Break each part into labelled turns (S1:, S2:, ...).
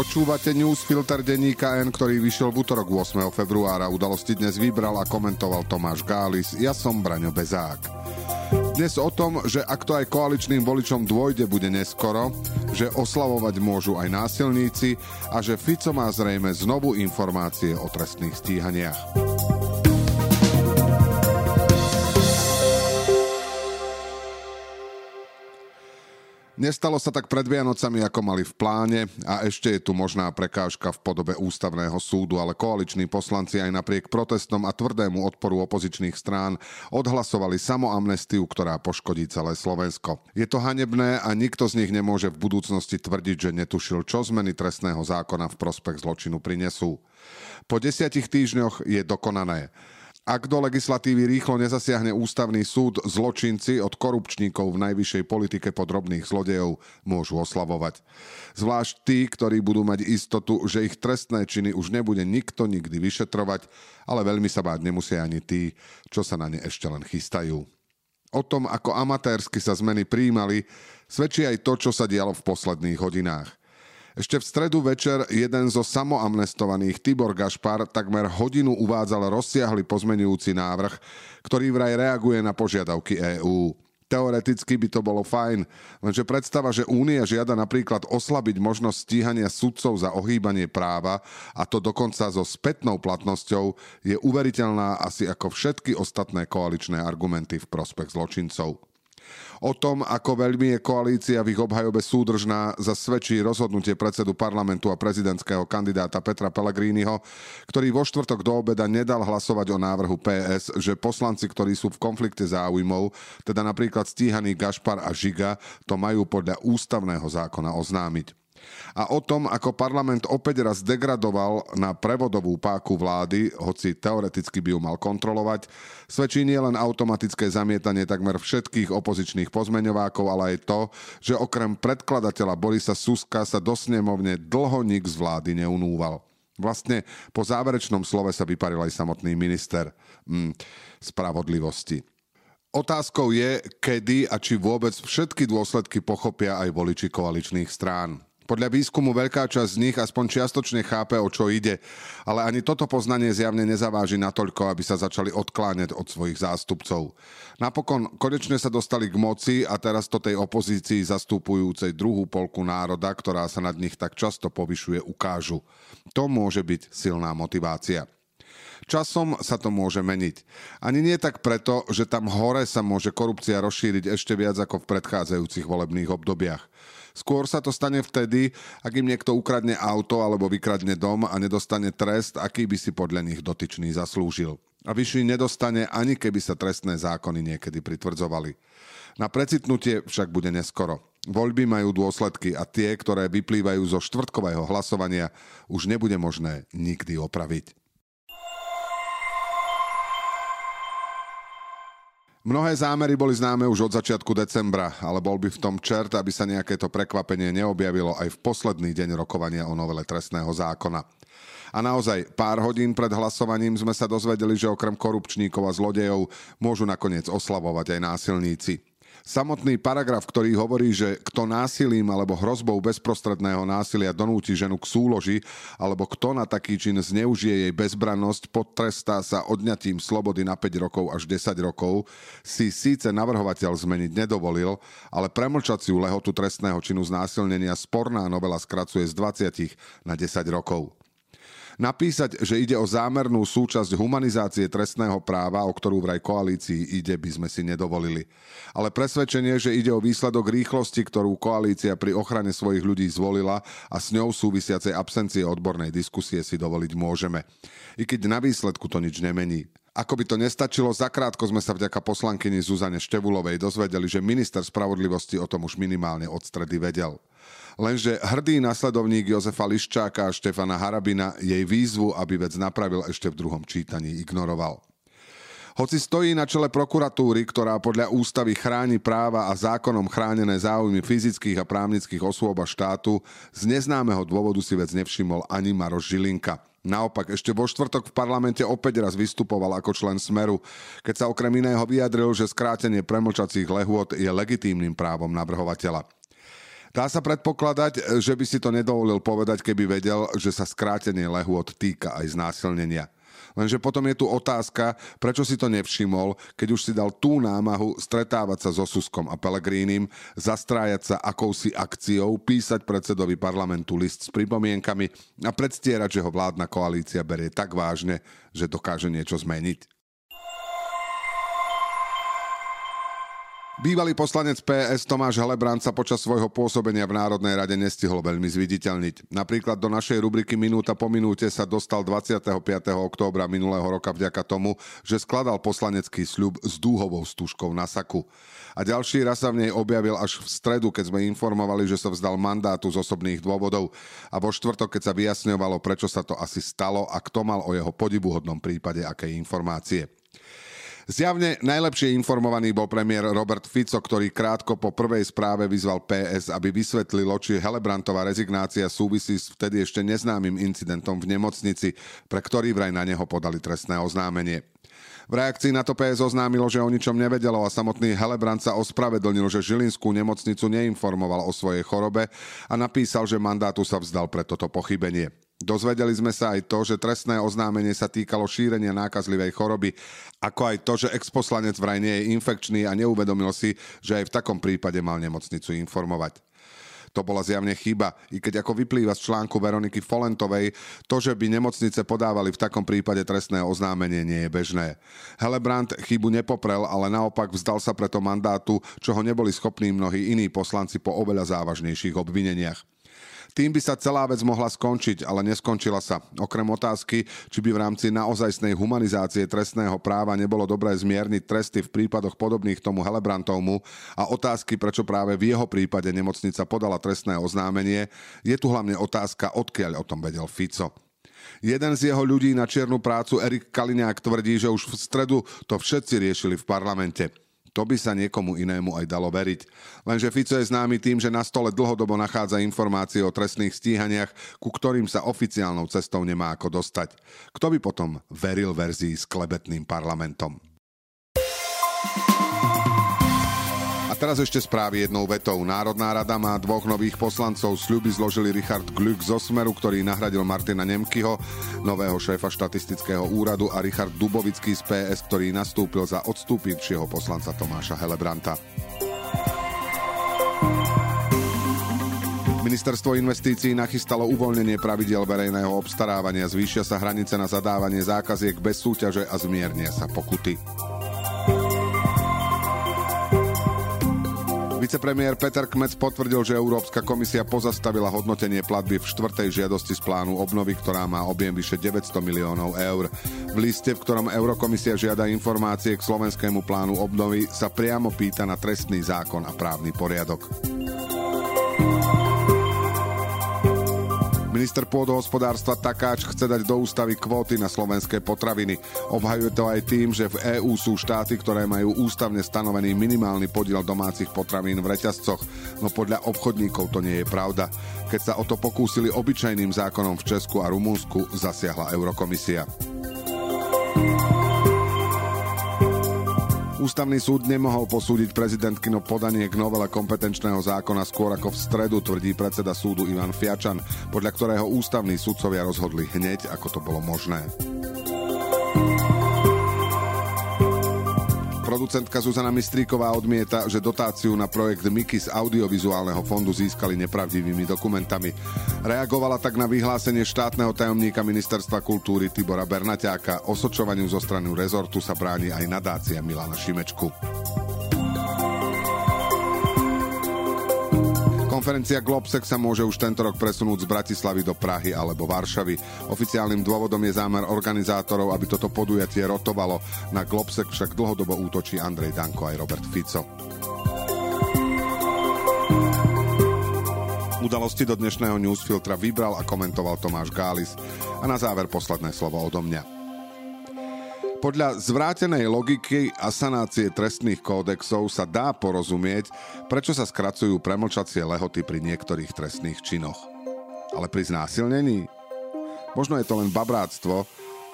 S1: Počúvate newsfilter denníka N, ktorý vyšiel v útorok 8. februára. Udalosti dnes vybral a komentoval Tomáš Gális. Ja som Braňo Bezák. Dnes o tom, že ak to aj koaličným voličom dôjde, bude neskoro, že oslavovať môžu aj násilníci a že Fico má zrejme znovu informácie o trestných stíhaniach. Nestalo sa tak pred Vianocami, ako mali v pláne a ešte je tu možná prekážka v podobe ústavného súdu, ale koaliční poslanci aj napriek protestom a tvrdému odporu opozičných strán odhlasovali samoamnestiu, ktorá poškodí celé Slovensko. Je to hanebné a nikto z nich nemôže v budúcnosti tvrdiť, že netušil, čo zmeny trestného zákona v prospech zločinu prinesú. Po desiatich týždňoch je dokonané. Ak do legislatívy rýchlo nezasiahne ústavný súd, zločinci od korupčníkov v najvyššej politike podrobných zlodejov môžu oslavovať. Zvlášť tí, ktorí budú mať istotu, že ich trestné činy už nebude nikto nikdy vyšetrovať, ale veľmi sa báť nemusia ani tí, čo sa na ne ešte len chystajú. O tom, ako amatérsky sa zmeny príjmali, svedčí aj to, čo sa dialo v posledných hodinách. Ešte v stredu večer jeden zo samoamnestovaných Tibor Gašpar takmer hodinu uvádzal rozsiahly pozmenujúci návrh, ktorý vraj reaguje na požiadavky EÚ. Teoreticky by to bolo fajn, lenže predstava, že Únia žiada napríklad oslabiť možnosť stíhania sudcov za ohýbanie práva a to dokonca so spätnou platnosťou je uveriteľná asi ako všetky ostatné koaličné argumenty v prospech zločincov. O tom, ako veľmi je koalícia v ich obhajobe súdržná, zasvedčí rozhodnutie predsedu parlamentu a prezidentského kandidáta Petra Pellegriniho, ktorý vo štvrtok do obeda nedal hlasovať o návrhu PS, že poslanci, ktorí sú v konflikte záujmov, teda napríklad stíhaný Gašpar a Žiga, to majú podľa ústavného zákona oznámiť a o tom, ako parlament opäť raz degradoval na prevodovú páku vlády, hoci teoreticky by ju mal kontrolovať, svedčí nielen automatické zamietanie takmer všetkých opozičných pozmeňovákov, ale aj to, že okrem predkladateľa Borisa Suska sa do snemovne dlho nik z vlády neunúval. Vlastne po záverečnom slove sa vyparil aj samotný minister mm, spravodlivosti. Otázkou je, kedy a či vôbec všetky dôsledky pochopia aj voliči koaličných strán. Podľa výskumu veľká časť z nich aspoň čiastočne chápe, o čo ide, ale ani toto poznanie zjavne nezaváži natoľko, aby sa začali odkláňať od svojich zástupcov. Napokon konečne sa dostali k moci a teraz to tej opozícii zastupujúcej druhú polku národa, ktorá sa nad nich tak často povyšuje, ukážu. To môže byť silná motivácia. Časom sa to môže meniť. Ani nie tak preto, že tam hore sa môže korupcia rozšíriť ešte viac ako v predchádzajúcich volebných obdobiach. Skôr sa to stane vtedy, ak im niekto ukradne auto alebo vykradne dom a nedostane trest, aký by si podľa nich dotyčný zaslúžil. A vyšší nedostane ani keby sa trestné zákony niekedy pritvrdzovali. Na precitnutie však bude neskoro. Voľby majú dôsledky a tie, ktoré vyplývajú zo štvrtkového hlasovania, už nebude možné nikdy opraviť. Mnohé zámery boli známe už od začiatku decembra, ale bol by v tom čert, aby sa nejaké to prekvapenie neobjavilo aj v posledný deň rokovania o novele trestného zákona. A naozaj, pár hodín pred hlasovaním sme sa dozvedeli, že okrem korupčníkov a zlodejov môžu nakoniec oslavovať aj násilníci. Samotný paragraf, ktorý hovorí, že kto násilím alebo hrozbou bezprostredného násilia donúti ženu k súloži, alebo kto na taký čin zneužije jej bezbrannosť, podtrestá sa odňatím slobody na 5 rokov až 10 rokov, si síce navrhovateľ zmeniť nedovolil, ale premlčaciu lehotu trestného činu znásilnenia sporná novela skracuje z 20 na 10 rokov. Napísať, že ide o zámernú súčasť humanizácie trestného práva, o ktorú vraj koalícii ide, by sme si nedovolili. Ale presvedčenie, že ide o výsledok rýchlosti, ktorú koalícia pri ochrane svojich ľudí zvolila a s ňou súvisiacej absencie odbornej diskusie si dovoliť môžeme. I keď na výsledku to nič nemení. Ako by to nestačilo, zakrátko sme sa vďaka poslankyni Zuzane Števulovej dozvedeli, že minister spravodlivosti o tom už minimálne od stredy vedel. Lenže hrdý nasledovník Jozefa Liščáka a Štefana Harabina jej výzvu, aby vec napravil ešte v druhom čítaní, ignoroval. Hoci stojí na čele prokuratúry, ktorá podľa ústavy chráni práva a zákonom chránené záujmy fyzických a právnických osôb a štátu, z neznámeho dôvodu si vec nevšimol ani Maroš Žilinka. Naopak, ešte vo štvrtok v parlamente opäť raz vystupoval ako člen Smeru, keď sa okrem iného vyjadril, že skrátenie premlčacích lehôd je legitímnym právom navrhovateľa. Dá sa predpokladať, že by si to nedovolil povedať, keby vedel, že sa skrátenie lehôd týka aj znásilnenia. Lenže potom je tu otázka, prečo si to nevšimol, keď už si dal tú námahu stretávať sa so Suskom a Pelegrínim, zastrájať sa akousi akciou, písať predsedovi parlamentu list s pripomienkami a predstierať, že ho vládna koalícia berie tak vážne, že dokáže niečo zmeniť. Bývalý poslanec PS Tomáš Helebrant sa počas svojho pôsobenia v Národnej rade nestihol veľmi zviditeľniť. Napríklad do našej rubriky Minúta po minúte sa dostal 25. októbra minulého roka vďaka tomu, že skladal poslanecký sľub s dúhovou stužkou na saku. A ďalší raz sa v nej objavil až v stredu, keď sme informovali, že sa vzdal mandátu z osobných dôvodov a vo štvrtok, keď sa vyjasňovalo, prečo sa to asi stalo a kto mal o jeho podibuhodnom prípade aké informácie. Zjavne najlepšie informovaný bol premiér Robert Fico, ktorý krátko po prvej správe vyzval PS, aby vysvetlilo, či Helebrantová rezignácia súvisí s vtedy ešte neznámym incidentom v nemocnici, pre ktorý vraj na neho podali trestné oznámenie. V reakcii na to PS oznámilo, že o ničom nevedelo a samotný Helebrant sa ospravedlnil, že Žilinskú nemocnicu neinformoval o svojej chorobe a napísal, že mandátu sa vzdal pre toto pochybenie. Dozvedeli sme sa aj to, že trestné oznámenie sa týkalo šírenia nákazlivej choroby, ako aj to, že exposlanec vraj nie je infekčný a neuvedomil si, že aj v takom prípade mal nemocnicu informovať. To bola zjavne chyba, i keď ako vyplýva z článku Veroniky Folentovej, to, že by nemocnice podávali v takom prípade trestné oznámenie, nie je bežné. Helebrand chybu nepoprel, ale naopak vzdal sa preto mandátu, čo ho neboli schopní mnohí iní poslanci po oveľa závažnejších obvineniach. Tým by sa celá vec mohla skončiť, ale neskončila sa. Okrem otázky, či by v rámci naozajstnej humanizácie trestného práva nebolo dobré zmierniť tresty v prípadoch podobných tomu Helebrantovmu a otázky, prečo práve v jeho prípade nemocnica podala trestné oznámenie, je tu hlavne otázka, odkiaľ o tom vedel Fico. Jeden z jeho ľudí na čiernu prácu, Erik Kaliňák, tvrdí, že už v stredu to všetci riešili v parlamente. To by sa niekomu inému aj dalo veriť. Lenže Fico je známy tým, že na stole dlhodobo nachádza informácie o trestných stíhaniach, ku ktorým sa oficiálnou cestou nemá ako dostať. Kto by potom veril verzii s klebetným parlamentom? Teraz ešte správy jednou vetou. Národná rada má dvoch nových poslancov. Sľuby zložili Richard Glück zo Smeru, ktorý nahradil Martina Nemkyho, nového šéfa štatistického úradu a Richard Dubovický z PS, ktorý nastúpil za odstúpivšieho poslanca Tomáša Helebranta. Ministerstvo investícií nachystalo uvoľnenie pravidel verejného obstarávania, zvýšia sa hranice na zadávanie zákaziek bez súťaže a zmiernia sa pokuty. Vicepremiér Peter Kmec potvrdil, že Európska komisia pozastavila hodnotenie platby v štvrtej žiadosti z plánu obnovy, ktorá má objem vyše 900 miliónov eur. V liste, v ktorom Eurokomisia žiada informácie k slovenskému plánu obnovy, sa priamo pýta na trestný zákon a právny poriadok. Minister pôdohospodárstva Takáč chce dať do ústavy kvóty na slovenské potraviny. Obhajuje to aj tým, že v EÚ sú štáty, ktoré majú ústavne stanovený minimálny podiel domácich potravín v reťazcoch, no podľa obchodníkov to nie je pravda. Keď sa o to pokúsili obyčajným zákonom v Česku a Rumunsku, zasiahla Eurokomisia. Ústavný súd nemohol posúdiť prezidentkino podanie k novele kompetenčného zákona skôr ako v stredu, tvrdí predseda súdu Ivan Fiačan, podľa ktorého ústavní sudcovia rozhodli hneď, ako to bolo možné. Producentka Zuzana Mistríková odmieta, že dotáciu na projekt Miky z audiovizuálneho fondu získali nepravdivými dokumentami. Reagovala tak na vyhlásenie štátneho tajomníka ministerstva kultúry Tibora Bernaťáka. Osočovaniu zo strany rezortu sa bráni aj nadácia Milana Šimečku. Konferencia Globsec sa môže už tento rok presunúť z Bratislavy do Prahy alebo Varšavy. Oficiálnym dôvodom je zámer organizátorov, aby toto podujatie rotovalo. Na Globsec však dlhodobo útočí Andrej Danko aj Robert Fico. Udalosti do dnešného newsfiltra vybral a komentoval Tomáš Gális. A na záver posledné slovo odo mňa. Podľa zvrátenej logiky a sanácie trestných kódexov sa dá porozumieť, prečo sa skracujú premlčacie lehoty pri niektorých trestných činoch. Ale pri znásilnení? Možno je to len babráctvo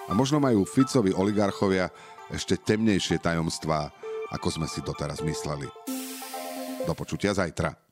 S1: a možno majú Ficovi oligarchovia ešte temnejšie tajomstvá, ako sme si doteraz mysleli. Do počutia zajtra.